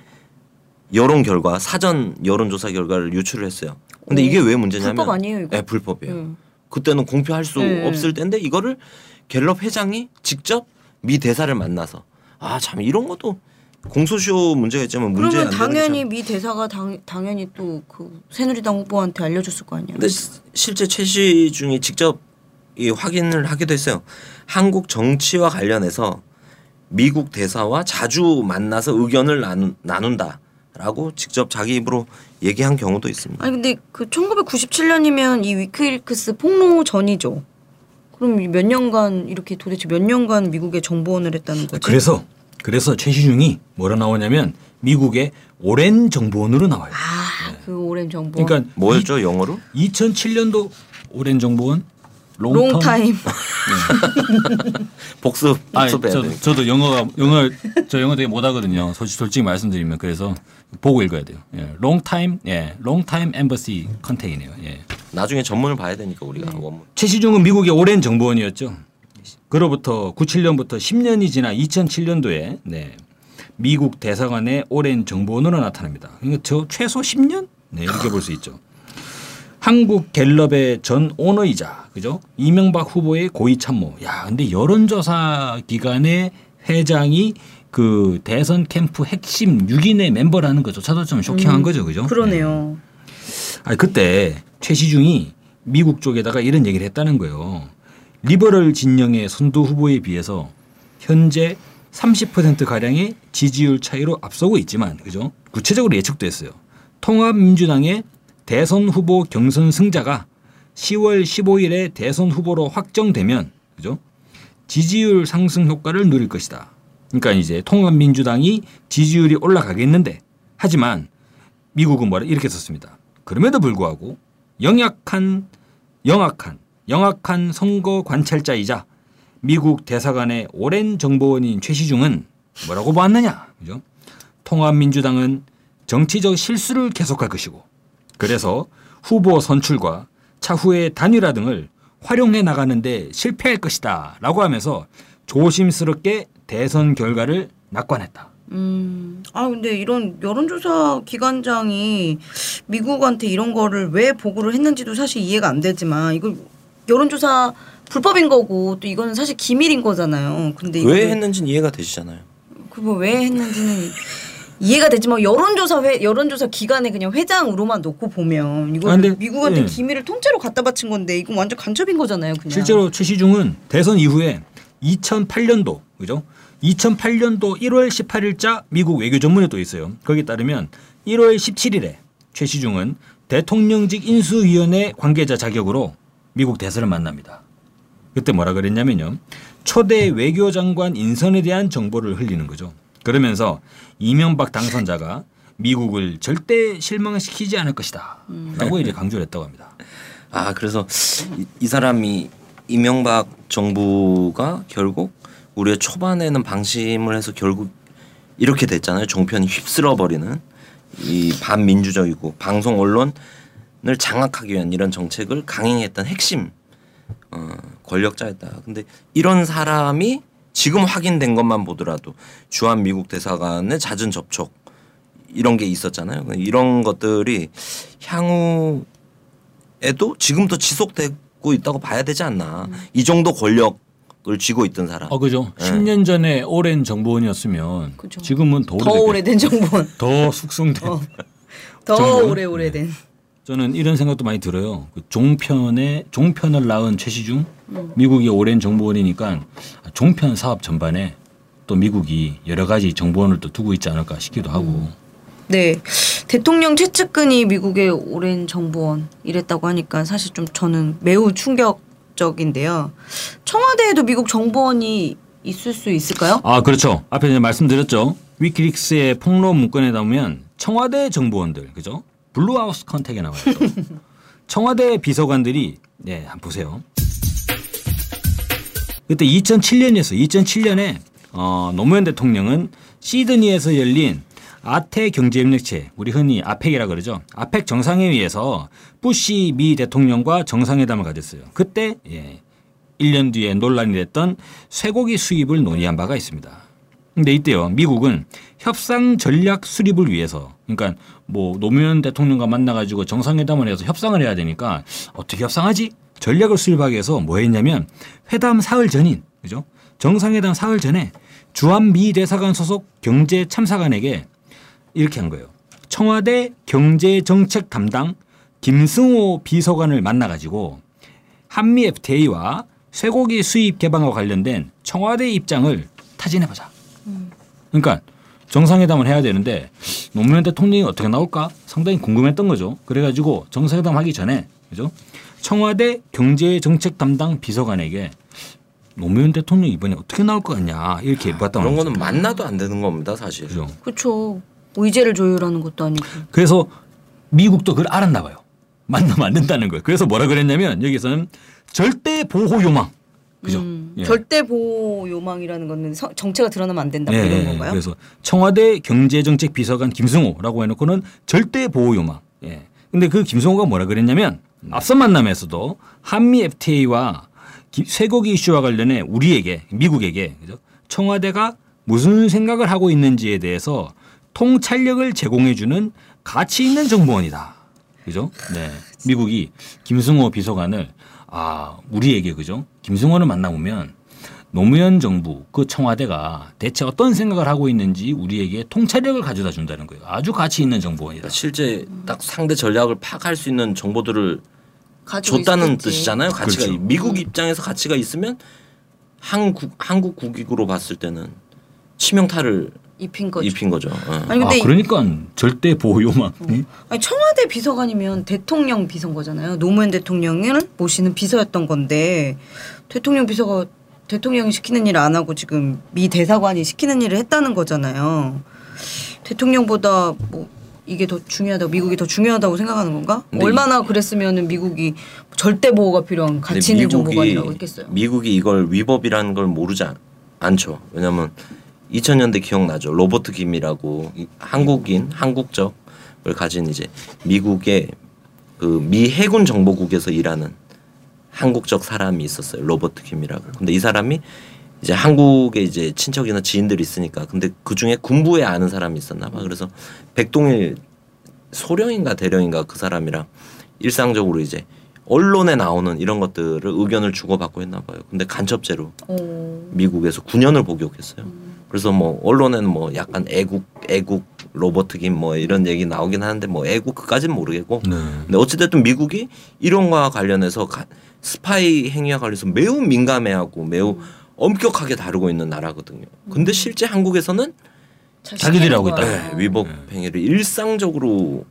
여론 결과 사전 여론조사 결과를 유출을 했어요. 근데 오, 이게 왜 문제냐면 불법 아니에요, 이거? 네, 불법이에요. 음. 그때는 공표할 수 네. 없을 때인데 이거를 갤럽 회장이 직접 미 대사를 만나서 아 참 이런 것도 공소시효 문제가 있지만 문제 안 그러면 당연히 미 대사가 당, 당연히 또 그 새누리당 후보한테 알려줬을 거 아니에요. 근데 시- 실제 최 시중이 직접 이 확인을 하기도 했어요. 한국 정치와 관련해서 미국 대사와 자주 만나서 의견을 나눈, 나눈다 라고 직접 자기 입으로 얘기한 경우도 있습니다. 아니 근데 그 1997년이면 이 위키리크스 폭로 전이죠. 그럼 이몇 년간 이렇게 도대체 몇 년간 미국에 정보원을 했다는 거지? 그래서 그래서 최시중이 뭐라 나오냐면 미국의 오랜 정보원으로 나와요. 아, 그 오랜 정보원. 그러니까 뭐였죠 영어로? 2007년도 오랜 정보원 롱타임. <laughs> 복습 아니, 복습해야 저, 돼. 저도 영어가 영어 저 영어 되게 못하거든요. 솔직히, 솔직히 말씀드리면 그래서 보고 읽어야 돼요. 예, long time, 예, long time embassy containe요. 예. 나중에 전문을 봐야 되니까 우리가 원문. 최시중은 미국의 오랜 정보원이었죠. 그로부터 97년부터 10년이 지나 2007년도에 네, 미국 대사관의 오랜 정보원으로 나타납니다. 그러니까 저 최소 10년 네, 이렇게 볼 수 있죠. 한국 갤럽의 전 오너이자 그죠 이명박 후보의 고위 참모. 야, 근데 여론조사 기관의 회장이 그 대선 캠프 핵심 6인의 멤버라는 것조차도 좀 쇼킹한 거죠, 그죠? 네. 그러네요. 아니 그때 최시중이 미국 쪽에다가 이런 얘기를 했다는 거예요. 리버럴 진영의 선두 후보에 비해서 현재 30% 가량의 지지율 차이로 앞서고 있지만 그죠? 구체적으로 예측도 했어요. 통합민주당의 대선 후보 경선 승자가 10월 15일에 대선 후보로 확정되면 그죠? 지지율 상승 효과를 누릴 것이다. 그러니까 이제 통합민주당이 지지율이 올라가겠는데 하지만 미국은 뭐라 이렇게 썼습니다. 그럼에도 불구하고 영약한 영악한 영악한 선거 관찰자이자 미국 대사관의 오랜 정보원인 최시중은 뭐라고 보았느냐? 그죠? 통합민주당은 정치적 실수를 계속할 것이고 그래서 후보 선출과 차후의 단일화 등을 활용해 나가는데 실패할 것이다 라고 하면서 조심스럽게 대선 결과를 낙관했다. 음. 아 근데 이런 여론조사 기관장이 미국한테 이런 거를 왜 보고를 했는지도 사실 이해가 안 되지만 이거 여론조사 불법인 거고 또 이거는 사실 기밀인 거잖아요. 근데 왜 했는지는 이해가 되시잖아요. 그거 왜 했는지는 이해가 되지만 여론조사 회 여론조사 기관에 그냥 회장으로만 놓고 보면 이거 아, 미국한테 예. 기밀을 통째로 갖다 바친 건데 이건 완전 간첩인 거잖아요. 그냥. 실제로 최 시중은 대선 이후에 2008년도 그죠? 2008년도 1월 18일자 미국 외교 전문에 또 있어요. 거기에 따르면 1월 17일에 최 시중은 대통령직 인수위원회 관계자 자격으로 미국 대사를 만납니다. 그때 뭐라 그랬냐면요. 초대 외교장관 인선에 대한 정보를 흘리는 거죠. 그러면서 이명박 당선자가 미국을 절대 실망시키지 않을 것이다. 라고 이제 강조를 했다고 합니다. 아 그래서 이, 이 사람이 이명박 정부가 결국 우리의 초반에는 방심을 해서 결국 이렇게 됐잖아요. 종편이 휩쓸어 버리는 이 반민주적이고 방송 언론을 장악하기 위한 이런 정책을 강행했던 핵심 어, 권력자였다. 근데 이런 사람이 지금 확인된 것만 보더라도 주한 미국 대사관의 잦은 접촉 이런 게 있었잖아요. 이런 것들이 향후 에도 지금도 지속되고 있다고 봐야 되지 않나. 이 정도 권력 을 쥐고 있던 사람. 어 그죠. 네. 10년 전에 오랜 정보원이었으면 그죠. 지금은 더, 더 오래됐- 오래된 정보원. 더 숙성된. 어. 더 정보원? 오래 오래된. 저는 이런 생각도 많이 들어요. 그 종편에 종편을 낳은 최시중 음. 미국이 오랜 정보원이니까 종편 사업 전반에 또 미국이 여러 가지 정보원을 또 두고 있지 않을까 싶기도 하고. 음. 네. 대통령 최측근이 미국의 오랜 정보원 이랬다고 하니까 사실 좀 저는 매우 충격적인데요. 청와대에도 미국 정보원이 있을 수 있을까요? 아 그렇죠. 앞에 이제 말씀드렸죠. 위키릭스의 폭로 문건에 나오면 청와대 정보원들 그죠? Blue House contact에 나와요. 또. 청와대 비서관들이 네 한번 보세요. 그때 2007년이었어. 2007년에 어, 노무현 대통령은 시드니에서 열린 아태 경제협력체 우리 흔히 아펙이라 그러죠. 아펙 정상회의에서 부시 미 대통령과 정상회담을 가졌어요. 그때 예, 1년 뒤에 논란이 됐던 쇠고기 수입을 논의한 바가 있습니다. 근데 이때요. 미국은 협상 전략 수립을 위해서 그러니까 뭐 노무현 대통령과 만나 가지고 정상회담을 해서 협상을 해야 되니까 어떻게 협상하지? 전략을 수립하기 위해서 뭐 했냐면 회담 사흘 전인 그죠? 정상회담 사흘 전에 주한 미 대사관 소속 경제 참사관에게 이렇게 한 거예요. 청와대 경제정책 담당 김승호 비서관을 만나 가지고 한미 FTA와 쇠고기 수입 개방과 관련된 청와대 입장을 타진해 보자. 그러니까 정상회담을 해야 되는데 노무현 대통령이 어떻게 나올까 상당히 궁금했던 거죠. 그래가지고 정상회담 하기 전에 그죠? 청와대 경제정책 담당 비서관에게 노무현 대통령 이번에 어떻게 나올 것 같냐 이렇게 봤단 그런 말이죠. 거는 만나도 안 되는 겁니다, 사실. 그죠. 그렇죠. 의제를 조율하는 것도 아니고. 그래서 미국도 그걸 알았나 봐요. 만나면 안 된다는 거예요. 그래서 뭐라 그랬냐면 여기서는 절대 보호 요망. 그죠? 음, 예. 절대 보호 요망이라는 거는 서- 정체가 드러나면 안 된다 뭐 예, 이런 예. 건가요? 그래서 청와대 경제정책 비서관 김승호라고 해놓고는 절대 보호 요망. 예. 근데 그 김승호가 뭐라 그랬냐면 앞선 만남에서도 한미 FTA와 쇠고기 이슈와 관련해 우리에게 미국에게 그죠? 청와대가 무슨 생각을 하고 있는지에 대해서 통찰력을 제공해주는 가치 있는 정보원이다. 그죠? 네. 미국이 김승호 비서관을 아 우리에게 그죠? 김승호를 만나보면 노무현 정부 그 청와대가 대체 어떤 생각을 하고 있는지 우리에게 통찰력을 가져다 준다는 거예요. 아주 가치 있는 정보원이다. 그러니까 실제 딱 상대 전략을 파악할 수 있는 정보들을 줬다는 있을지. 뜻이잖아요. 가치가 그렇죠. 미국 입장에서 가치가 있으면 한국 한국 국익으로 봤을 때는 치명타를 입힌 거죠. 입힌 거죠. 어. 아니 근데 아, 그러니까 절대 보호 요망. 아니, 청와대 비서관이면 대통령 비서인 거잖아요. 노무현 대통령을 모시는 비서였던 건데 대통령 비서가 대통령이 시키는 일을 안 하고 지금 미 대사관이 시키는 일을 했다는 거잖아요. 대통령보다 뭐 이게 더 중요하다고 미국이 더 중요하다고 생각하는 건가? 근데 얼마나 그랬으면은 미국이 절대 보호가 필요한 가치 있는 정보관이라고 했겠어요. 미국이 이걸 위법이라는 걸 모르지 않, 않죠. 왜냐면 2000년대 기억나죠. 로버트 김이라고 이- 한국인 한국적을 가진 이제 미국의 그 미 해군 정보국에서 일하는 한국적 사람이 있었어요. 로버트 김이라고. 근데 이 사람이 이제 한국에 이제 친척이나 지인들이 있으니까 근데 그 중에 군부에 아는 사람이 있었나 봐. 그래서 백동일 소령인가 대령인가 그 사람이랑 일상적으로 이제 언론에 나오는 이런 것들을 의견을 주고받고 했나 봐요. 근데 간첩죄로 오. 미국에서 9년을 복역했어요. 그래서 뭐 언론에는 뭐 약간 애국 애국 로버트 김뭐 이런 얘기 나오긴 하는데 뭐 애국 그까지는 모르겠고 네. 근데 어찌됐든 미국이 이런 거와 관련해서 가- 스파이 행위와 관련해서 매우 민감해하고 매우 엄격하게 다루고 있는 나라거든요. 근데 실제 한국에서는 잘 자기들이 하고 있다. 네, 위법 행위를 일상적으로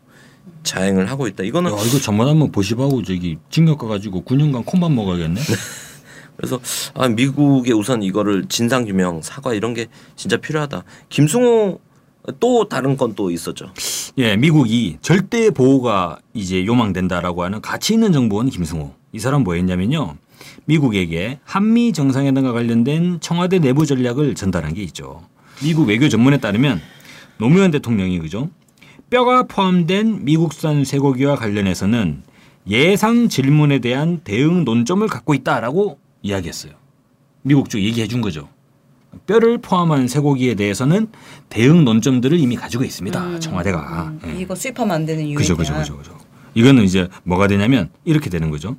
자행을 하고 있다. 이거는 야, 이거 잘못하면 보시하고 저기 징역 가가지고 9년간 콩밥 먹어야겠네. <laughs> 그래서 아 미국에 우선 이거를 진상 규명 사과 이런 게 진짜 필요하다. 김승호 또 다른 건 또 있었죠. 예, 미국이 절대 보호가 이제 요망된다라고 하는 가치 있는 정보원 김승호. 이 사람 뭐 했냐면요. 미국에게 한미 정상회담과 관련된 청와대 내부 전략을 전달한 게 있죠. 미국 외교 전문에 따르면 노무현 대통령이 그죠? 뼈가 포함된 미국산 쇠고기와 관련해서는 예상 질문에 대한 대응 논점을 갖고 있다라고 이야기했어요. 미국 쪽 얘기해 준 거죠. 뼈를 포함한 쇠고기에 대해서는 대응 논점들을 이미 가지고 있습니다. 청와대가. 음, 예. 이거 수입하면 안 되는 이유야. 그죠, 그죠, 그죠, 그죠. 이거는 이제 뭐가 되냐면 이렇게 되는 거죠.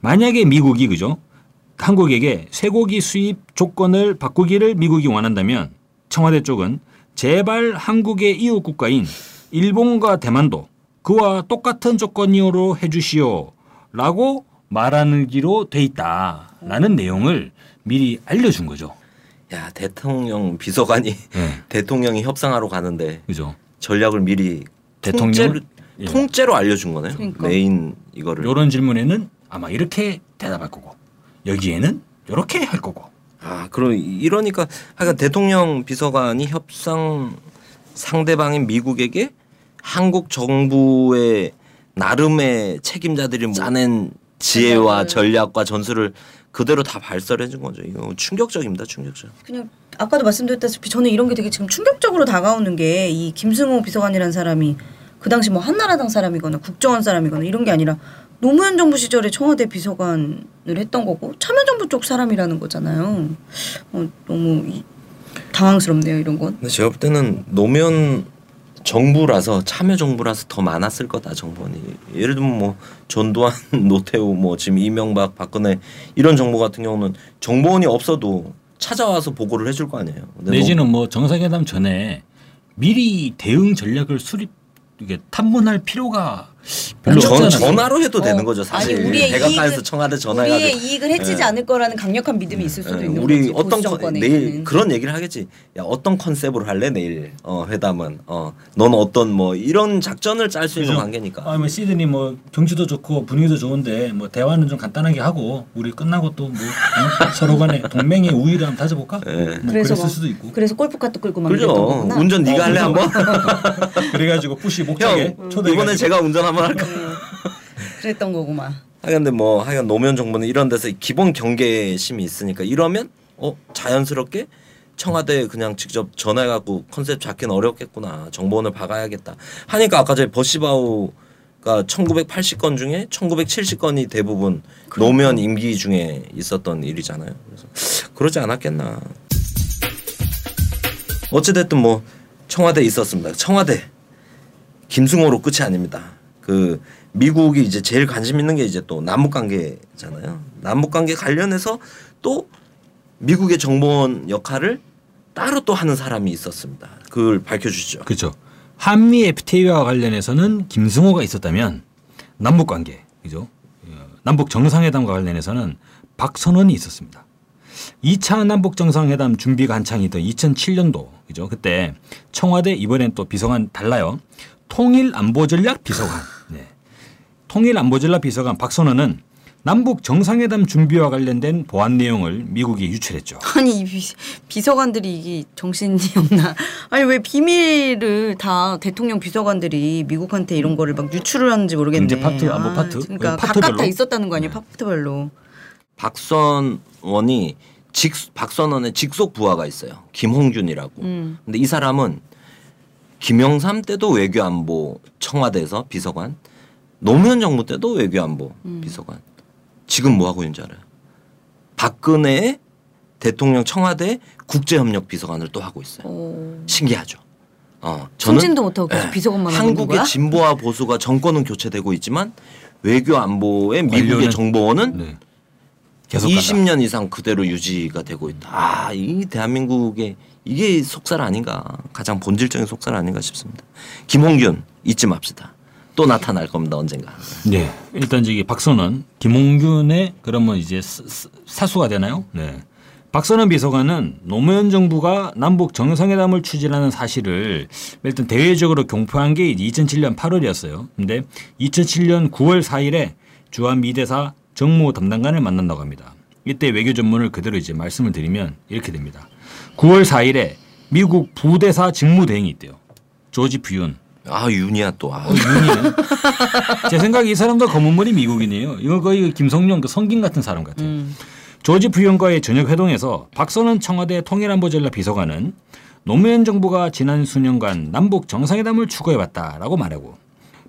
만약에 미국이 그죠, 한국에게 쇠고기 수입 조건을 바꾸기를 미국이 원한다면 청와대 쪽은 제발 한국의 이웃 국가인 일본과 대만도 그와 똑같은 조건이로 해주시오라고 말하기로 돼 있다라는 내용을 미리 알려준 거죠. 야 대통령 비서관이 예, <laughs> 대통령이 협상하러 가는데 그죠. 전략을 미리 대통령 통째로, 예. 통째로 알려준 거네요. 그러니까. 메인 이거를. 이런 질문에는 아마 이렇게 대답할 거고 여기에는 이렇게 할 거고. 아 그럼 이러니까 하여간 대통령 비서관이 협상 상대방인 미국에게 한국 정부의 나름의 책임자들이 짜낸 지혜와 전략을. 전략과 전술을 그대로 다 발설해 준 거죠. 이거 충격적입니다. 충격적. 그냥 아까도 말씀드렸다시피 저는 이런 게 되게 지금 충격적으로 다가오는 게 이 김승호 비서관이라는 사람이 그 당시 뭐 한나라당 사람이거나 국정원 사람이거나 이런 게 아니라 노무현 정부 시절에 청와대 비서관을 했던 거고 참여정부 쪽 사람이라는 거잖아요. 어, 너무 이, 당황스럽네요 이런 건. 근데 제가 볼 때는 노무현 정부라서 참여 정부라서 더 많았을 거다 정부원이 예를 들면 뭐 전두환 <laughs> 노태우 뭐 지금 이명박 박근혜 이런 정부 같은 경우는 정보원이 없어도 찾아와서 보고를 해줄 거 아니에요. 근데 내지는 뭐 정상회담 전에 미리 대응 전략을 수립 이게 탐문할 필요가 별로 전. 전화로 해도 어. 되는 거죠 사실. 아니, 우리의 이익을- 청와대 우리의 전화해가지고 이익을 해치지 예. 않을 거라는 강력한 믿음이 있을 수도 예, 있는 우리 거지. 어떤 정권에 내일 있는. 그런 얘기를 하겠지. 야 어떤 컨셉으로 할래 내일 어, 회담은 어, 넌 어떤 뭐 이런 작전을 짤 수 있는 그죠? 관계니까. 아, 뭐 시드니 뭐 경치도 좋고 분위기도 좋은데 뭐 대화는 좀 간단하게 하고 우리 끝나고 또뭐 <laughs> 서로 간에 동맹의 우위를 한번 다져볼까? 예. 뭐 그래서 그랬을 뭐- 수도 있고. 그래서 골프카트 끌고 막 거구나. 운전 네가 할래 한번? <laughs> 그래가지고 푸시 목적에 형 초대. 이번에 제가 운전 한번 할까? 그랬던 거구만. 하여간 근데 뭐 하여간 노무현 정부는 이런 데서 기본 경계심이 있으니까 이러면 어 자연스럽게 청와대에 그냥 직접 전화해갖고 컨셉 잡기는 어렵겠구나. 정보원을 박아야겠다. 하니까 아까 전에 버시바우가 1980건 중에 1970건이 대부분 노무현 임기 중에 있었던 일이잖아요. 그래서 그러지 않았겠나. 어찌됐든 뭐 청와대에 있었습니다. 청와대. 김승호로 끝이 아닙니다. 그 미국이 이제 제일 관심 있는 게 이제 또 남북 관계잖아요. 남북 관계 관련해서 또 미국의 정보원 역할을 따로 또 하는 사람이 있었습니다. 그걸 밝혀 주시죠. 그렇죠. 한미 FTA와 관련해서는 김승호가 있었다면 남북 관계, 그죠? 어, 남북 정상회담과 관련해서는 박선원이 있었습니다. 2차 남북 정상회담 준비가 한창이던 2007년도, 그죠? 그때 청와대 이번엔 또 비서관 달라요. 통일안보전략 비서관. 네. 통일안보전략 비서관 박선원은 남북 정상회담 준비와 관련된 보안 내용을 미국에 유출했죠. <laughs> 아니 이 비, 비서관들이 이게 정신이 없나? 아니 왜 비밀을 다 대통령 비서관들이 미국한테 이런 거를 막 유출을 하는지 모르겠네. 경제 파트, 안보 아, 파트? 그러니까 파트별로? 각각 다 있었다는 거 아니에요? 네. 파트별로. 박선원이 직 박선원의 직속 부하가 있어요. 김홍준이라고. 음. 근데 이 사람은 김영삼 때도 외교안보 청와대에서 비서관, 노무현 정부 때도 외교안보 음. 비서관. 지금 뭐 하고 있는지 알아요? 박근혜 대통령 청와대 국제협력 비서관을 또 하고 있어요. 어. 신기하죠. 어, 승진도 못하고 계속 예, 비서관만 하는 한국의? 진보와 보수가 정권은 교체되고 있지만 외교 안보의 미국의 정보원은 네. 계속 간다. 20년 이상 그대로 유지가 되고 있다. 아, 이 대한민국의 이게 속살 아닌가? 가장 본질적인 속살 아닌가 싶습니다. 김홍균 잊지 맙시다. 또 나타날 겁니다 언젠가. 네. 일단 저기 박선원, 김홍균의 그러면 이제 사수가 되나요? 네. 박선원 비서관은 노무현 정부가 남북 정상회담을 추진하는 사실을 일단 대외적으로 공표한 게 2007년 8월이었어요. 근데 2007년 9월 4일에 주한 미대사 정무 담당관을 만난다고 합니다. 이때 외교 전문을 그대로 이제 말씀을 드리면 이렇게 됩니다. 9월 4일에 미국 부대사 직무대행이 있대요. 조지 퓨윤. 아 윤이야 또. 아. 어, 윤이네. <laughs> 제 생각에 이 사람도 검은 머리 미국인이에요. 이거 거의 그 김성룡 그 성긴 같은 사람 같아요. 음. 조지 부연과의 저녁 회동에서 박선원 청와대 통일안보전략 비서관은 노무현 정부가 지난 수년간 남북 정상회담을 추구해왔다라고 말하고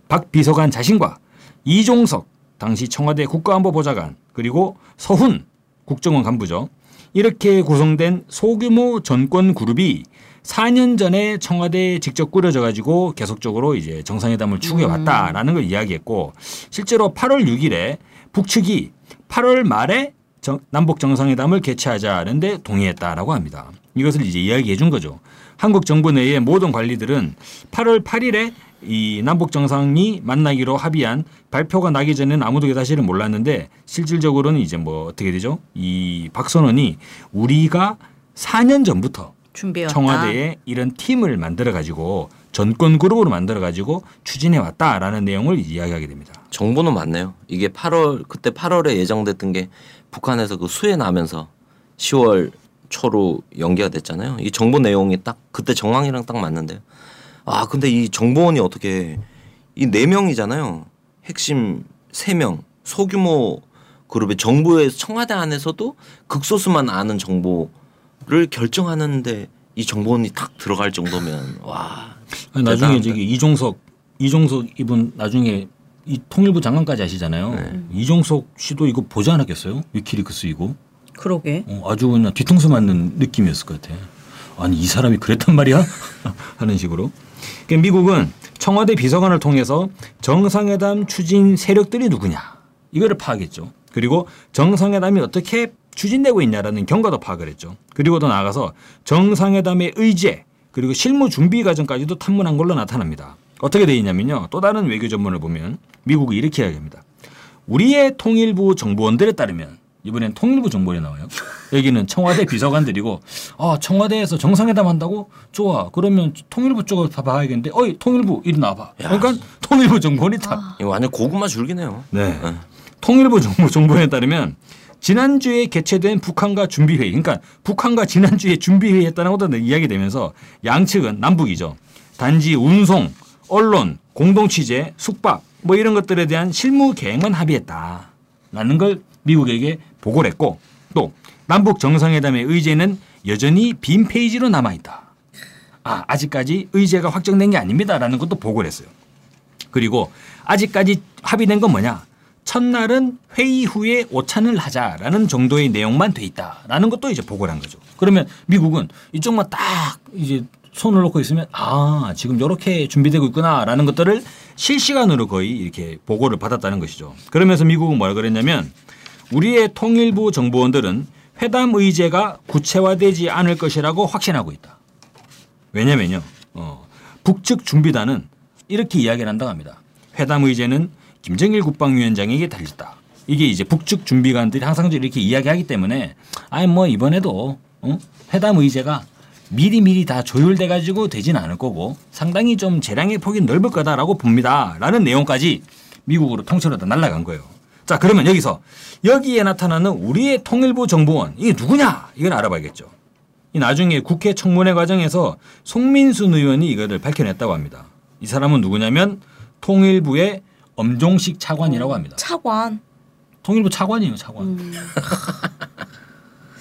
박 비서관 자신과 이종석 당시 청와대 국가안보보좌관 그리고 서훈 국정원 간부죠. 이렇게 구성된 소규모 전권 그룹이 4년 전에 청와대에 직접 꾸려져 가지고 계속적으로 이제 정상회담을 추구해 왔다라는 걸 이야기했고 실제로 8월 6일에 북측이 8월 말에 정- 남북 정상회담을 개최하자는데 동의했다라고 합니다. 이것을 이제 이야기해 준 거죠. 한국 정부 내의 모든 관리들은 8월 8일에 이 남북 정상이 만나기로 합의한 발표가 나기 전에는 아무도 그 사실은 몰랐는데 실질적으로는 이제 뭐 어떻게 되죠? 이 박선원이 우리가 4년 전부터 준비해왔다. 청와대에 이런 팀을 만들어 가지고 전권 그룹으로 만들어 가지고 추진해 왔다라는 내용을 이야기하게 됩니다. 정보는 맞네요. 이게 8월 그때 8월에 예정됐던 게 북한에서 그 수해 나면서 10월 초로 연기가 됐잖아요. 이 정보 내용이 딱 그때 정황이랑 딱 맞는데요. 아 근데 이 정보원이 어떻게 이 네 명이잖아요. 핵심 세 명 소규모 그룹의 정부의 청와대 안에서도 극소수만 아는 정보를 결정하는데 이 정보원이 딱 들어갈 정도면 와 아니, 나중에. 저기 이종석 이종석 이분 나중에 이 통일부 장관까지 하시잖아요. 네. 이종석 씨도 이거 보지 않았겠어요? 위키리크스 이거 그러게. 어, 아주 그냥 뒤통수 맞는 느낌이었을 것 같아. 아니 이 사람이 그랬단 말이야? <laughs> 하는 식으로. 그러니까 미국은 청와대 비서관을 통해서 정상회담 추진 세력들이 누구냐 이거를 파악했죠. 그리고 정상회담이 어떻게 추진되고 있냐라는 경과도 파악을 했죠. 그리고 더 나아가서 정상회담의 의제 그리고 실무 준비 과정까지도 탐문한 걸로 나타납니다. 어떻게 돼 있냐면요. 또 다른 외교 전문을 보면 미국이 이렇게 이야기합니다. 우리의 통일부 정보원들에 따르면 이번엔 통일부 정보원이 나와요. 여기는 청와대 비서관들이고 아 청와대에서 정상회담 한다고 좋아. 그러면 통일부 쪽을 다 봐야겠는데 어이 통일부 이리 나와봐. 그러니까 통일부 정보원이 다. 이거 완전 고구마 줄기네요. 네. 네. 통일부 정보 정보에 따르면 지난주에 개최된 북한과 준비회의, 그러니까 북한과 지난주에 준비회의 했다는 것도 이야기되면서 양측은 남북이죠. 단지 운송, 언론, 공동 취재, 숙박 뭐 이런 것들에 대한 실무 계획만 합의했다라는 걸 미국에게 보고를 했고 또 남북 정상회담의 의제는 여전히 빈 페이지로 남아 있다. 아, 아직까지 의제가 확정된 게 아닙니다라는 것도 보고를 했어요. 그리고 아직까지 합의된 건 뭐냐? 첫날은 회의 후에 오찬을 하자라는 정도의 내용만 돼 있다라는 것도 이제 보고를 한 거죠. 그러면 미국은 이쪽만 딱 이제 손을 놓고 있으면 아 지금 이렇게 준비되고 있구나라는 것들을 실시간으로 거의 이렇게 보고를 받았다는 것이죠. 그러면서 미국은 뭐라 그랬냐면 우리의 통일부 정보원들은 회담 의제가 구체화되지 않을 것이라고 확신하고 있다. 왜냐면요. 어, 북측 준비단은 이렇게 이야기를 한다고 합니다. 회담 의제는 김정일 국방위원장에게 달렸다. 이게 이제 북측 준비관들이 항상 이렇게 이야기하기 때문에 아니 뭐 이번에도 어? 회담 의제가 미리미리 다 조율돼 가지고 되진 않을 거고 상당히 좀 재량의 폭이 넓을 거다라고 봅니다라는 내용까지 미국으로 통째로 다 날라간 거예요. 자 그러면 여기서 여기에 나타나는 우리의 통일부 정보원 이게 누구냐 이걸 알아봐야겠죠. 이 나중에 국회 청문회 과정에서 송민순 의원이 이거를 밝혀냈다고 합니다. 이 사람은 누구냐면 통일부의 엄종식 차관이라고 합니다. 차관. 통일부 차관이에요, 차관. <laughs>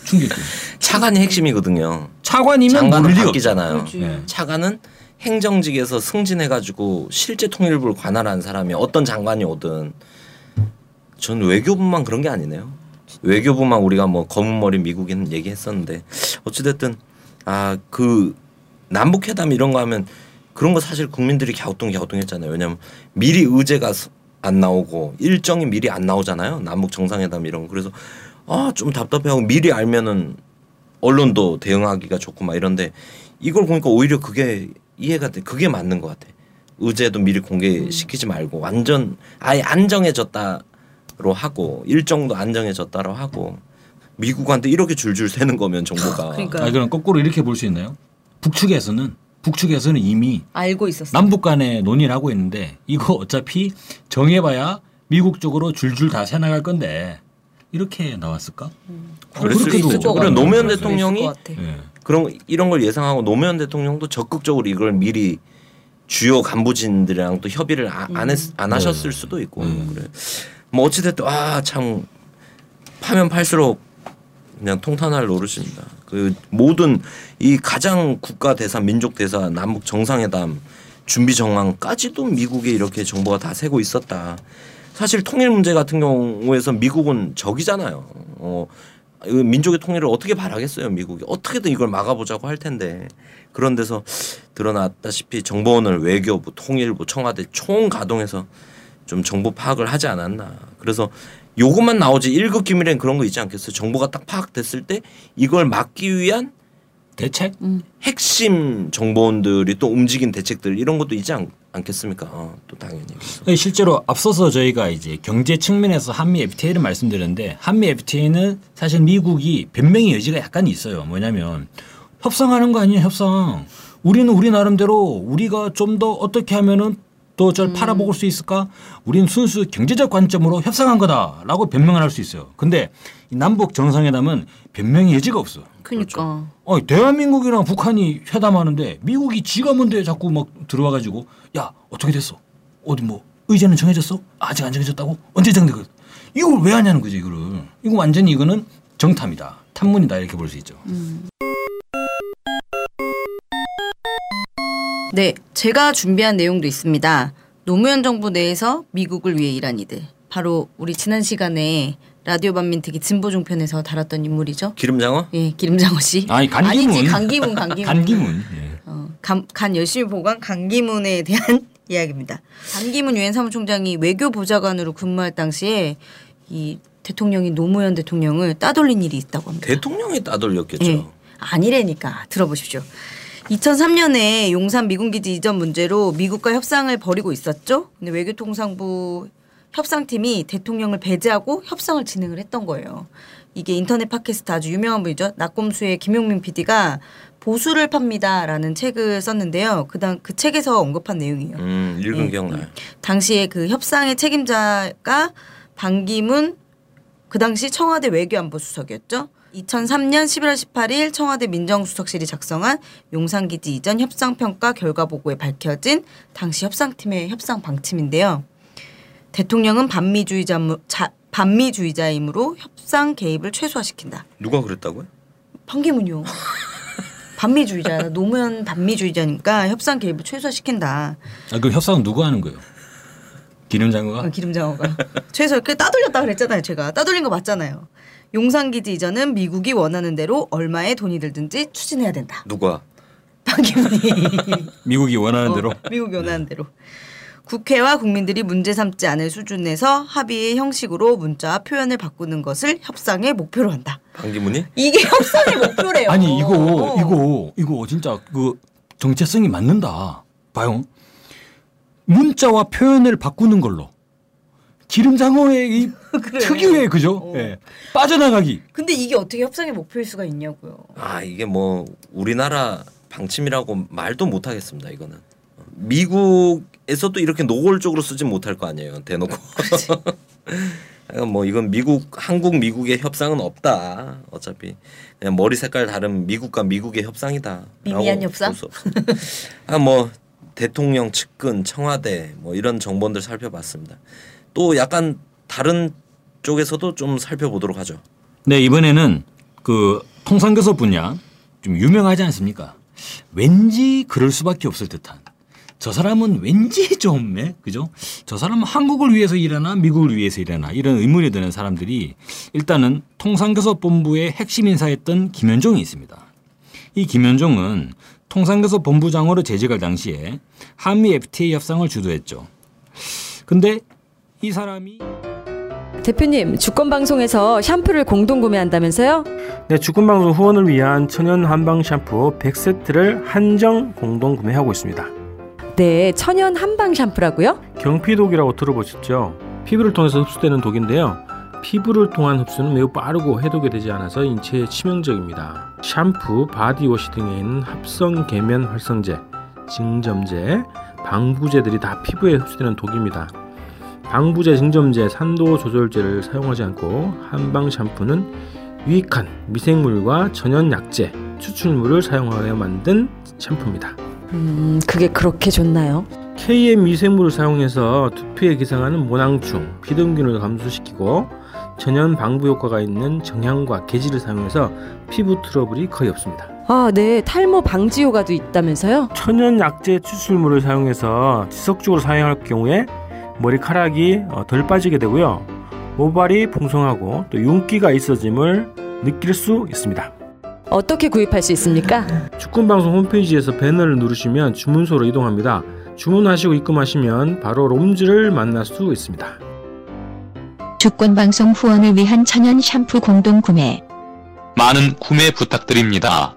충격이. 차관이 핵심이거든요. 차관이면 장관은 바뀌잖아요. 네. 차관은 행정직에서 승진해가지고 실제 통일부를 관할한 사람이 어떤 장관이 오든 전 외교부만 그런 게 아니네요. 외교부만 우리가 뭐 검은 머리 미국인 얘기했었는데 어찌됐든 아 그 남북 회담 이런 거 하면 그런 거 사실 국민들이 갸우뚱 갸우뚱했잖아요. 왜냐면 미리 의제가 스- 안 나오고 일정이 미리 안 나오잖아요. 남북 정상회담 이런 거 그래서 아 좀 답답해하고 미리 알면은 언론도 대응하기가 좋고 막 이런데 이걸 보니까 오히려 그게 이해가 돼. 그게 맞는 것 같아. 의제도 미리 공개시키지 말고 완전 아예 안정해졌다 로 하고 일정도 안정해졌다로 하고 미국한테 이렇게 줄줄 새는 거면 정보가 <laughs> 그러니까. 아, 그럼 거꾸로 이렇게 볼 수 있나요? 북측에서는 북측에서는 이미 알고 있었어. 남북 간에 논의를 하고 있는데 이거 어차피 정해봐야 미국 쪽으로 줄줄 다 새나갈 건데 이렇게 나왔을까? 수 그렇게도 그래. 노무현 대통령이. 예. 그런 이런 걸 예상하고 노무현 대통령도 적극적으로 이걸 미리 주요 간부진들이랑 또 협의를 아- 안, 했, 안 하셨을 수도 있고 그래. 뭐 어찌됐든 아참 파면 팔수록 그냥 통탄할 노릇입니다. 그 모든 이 가장 국가 대사, 민족 대사, 남북 정상회담 준비 정황까지도 미국에 이렇게 정보가 다 새고 있었다. 사실 통일 문제 같은 경우에서 미국은 적이잖아요. 어, 이 민족의 통일을 어떻게 바라겠어요, 미국이. 어떻게든 이걸 막아보자고 할 텐데. 그런 데서 드러났다시피 정보원을 외교부, 통일부, 청와대 총 가동해서 좀 정보 파악을 하지 않았나. 그래서 요것만 나오지 1급 기밀엔 그런 거 있지 않겠어요? 정보가 딱 파악됐을 때 이걸 막기 위한 대책? 핵심 정보원들이 또 움직인 대책들 이런 것도 있지 않, 않겠습니까? 어, 또 당연히. 네, 실제로 앞서서 저희가 이제 경제 측면에서 한미 FTA를 말씀드렸는데 한미 FTA는 사실 미국이 변명의 여지가 약간 있어요. 뭐냐면 협상하는 거 아니에요, 협상. 우리는 우리 나름대로 우리가 좀 더 어떻게 하면은 더잘 팔아먹을 수 있을까? 우리는 순수 경제적 관점으로 협상한 거다라고 변명을 할 수 있어요. 근데 이 남북 정상회담은 변명의 여지가 없어. 그러니까. 어, 대한민국이랑 북한이 회담하는데 미국이 지가 뭔데 자꾸 막 들어와 가지고 야 어떻게 됐어? 어디 뭐 의제는 정해졌어? 아직 안 정해졌다고? 언제 정되거 이걸 왜 하냐는 거죠 이거를. 이거 완전히 이거는 정탐이다, 탐문이다 이렇게 볼 수 있죠. 네, 제가 준비한 내용도 있습니다. 노무현 정부 내에서 미국을 위해 일한 이들. 바로 우리 지난 시간에 라디오 반민특위 진보 종 편에서 다뤘던 인물이죠. 기름장어? 예, 기름장어 씨. 아니, 간기문. 아니지, 강기문, 강기문. 간기문. 예. 어, 간, 간 열심히 보관 강기문에 대한 <laughs> 이야기입니다. 강기문 유엔 사무총장이 외교 보좌관으로 근무할 당시에 이 대통령이 노무현 대통령을 따돌린 일이 있다고 합니다. 대통령이 따돌렸겠죠. 예. 아니래니까 들어보십시오. 2003년에 용산 미군기지 이전 문제로 미국과 협상을 벌이고 있었죠. 근데 외교통상부 협상팀이 대통령을 배제하고 협상을 진행을 했던 거예요. 이게 인터넷 팟캐스트 아주 유명한 분이죠. 낙곰수의 김용민 PD가 보수를 팝니다라는 책을 썼는데요. 그당 그 책에서 언급한 내용이에요. 음, 읽은 예. 기억나요. 당시에 그 협상의 책임자가 반기문 그 당시 청와대 외교안보 수석이었죠. 2003년 11월 18일 청와대 민정수석실이 작성한 용산기지 이전 협상평가 결과 보고에 밝혀진 당시 협상팀의 협상 방침인데요. 대통령은 반미주의자, 자, 반미주의자이므로 협상 개입을 최소화시킨다. 누가 그랬다고요? 반기문요. <laughs> 반미주의자, 노무현 반미주의자니까 협상 개입을 최소화시킨다. 아, 그 협상은 누구 하는 거예요? 기름장어가? 어, 기름장어가 최소 그 따돌렸다 그랬잖아요. 제가 따돌린 거 맞잖아요. 용산기지 이전은 미국이 원하는 대로 얼마의 돈이 들든지 추진해야 된다. 누가? <laughs> 반기문이 미국이 원하는 어, 대로. 미국이 원하는 대로. 국회와 국민들이 문제 삼지 않을 수준에서 합의의 형식으로 문자와 표현을 바꾸는 것을 협상의 목표로 한다. 반기문이? 이게 협상의 목표래요. 아니 이거 이거 이거 진짜 그 정체성이 맞는다. 봐요. 문자와 표현을 바꾸는 걸로 기름장어의 이 <laughs> 특유의 그죠? 어. 예. 빠져나가기. 근데 이게 어떻게 협상의 목표일 수가 있냐고요. 아 이게 뭐 우리나라 방침이라고 말도 못 하겠습니다. 이거는 미국에서도 이렇게 노골적으로 쓰진 못할 거 아니에요. 대놓고. 그러니까 <laughs> 뭐 이건 미국 한국 미국의 협상은 없다. 어차피 그냥 머리 색깔 다른 미국과 미국의 협상이다. 미미한 협상? 아뭐 대통령 측근 청와대 뭐 이런 정보들 살펴봤습니다. 또 약간 다른 쪽에서도 좀 살펴보도록 하죠. 네 이번에는 그 통상교섭 분야 좀 유명하지 않습니까? 왠지 그럴 수밖에 없을 듯한 저 사람은 왠지 <laughs> 좀 네? 그죠? 저 사람은 한국을 위해서 일하나 미국을 위해서 일하나 이런 의문이 드는 사람들이 일단은 통상교섭본부의 핵심 인사였던 김현종이 있습니다. 이 김현종은 통상교섭 본부장으로 재직할 당시에 한미 FTA 협상을 주도했죠. 근데 이 사람이 대표님, 주권방송에서 샴푸를 공동 구매한다면서요? 네, 주권방송 후원을 위한 천연 한방 샴푸 100세트를 한정 공동 구매하고 있습니다. 네, 천연 한방 샴푸라고요? 경피독이라고 들어보셨죠? 피부를 통해서 흡수되는 독인데요. 피부를 통한 흡수는 매우 빠르고 해독이 되지 않아서 인체에 치명적입니다. 샴푸, 바디워시 등에 있는 합성 계면 활성제, 증점제, 방부제들이 다 피부에 흡수되는 독입니다. 방부제, 증점제, 산도 조절제를 사용하지 않고 한방 샴푸는 유익한 미생물과 천연 약재, 추출물을 사용하여 만든 샴푸입니다. 음, 그게 그렇게 좋나요? KM 미생물을 사용해서 두피에 기생하는 모낭충, 피등균을 감소시키고 천연 방부 효과가 있는 정향과 계지를 사용해서 피부 트러블이 거의 없습니다. 아, 네, 탈모 방지 효과도 있다면서요? 천연 약재 추출물을 사용해서 지속적으로 사용할 경우에 머리카락이 어, 덜 빠지게 되고요. 모발이 풍성하고 또 윤기가 있어짐을 느낄 수 있습니다. 어떻게 구입할 수 있습니까? 축구방송 홈페이지에서 배너를 누르시면 주문소로 이동합니다. 주문하시고 입금하시면 바로 롬즈를 만날 수 있습니다. 주권방송 후원을 위한 천연 샴푸 공동 구매. 많은 구매 부탁드립니다.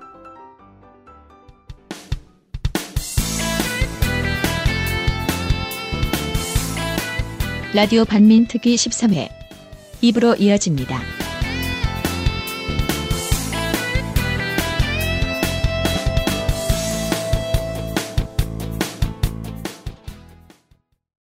라디오 반민특위 13회. 입으로 이어집니다.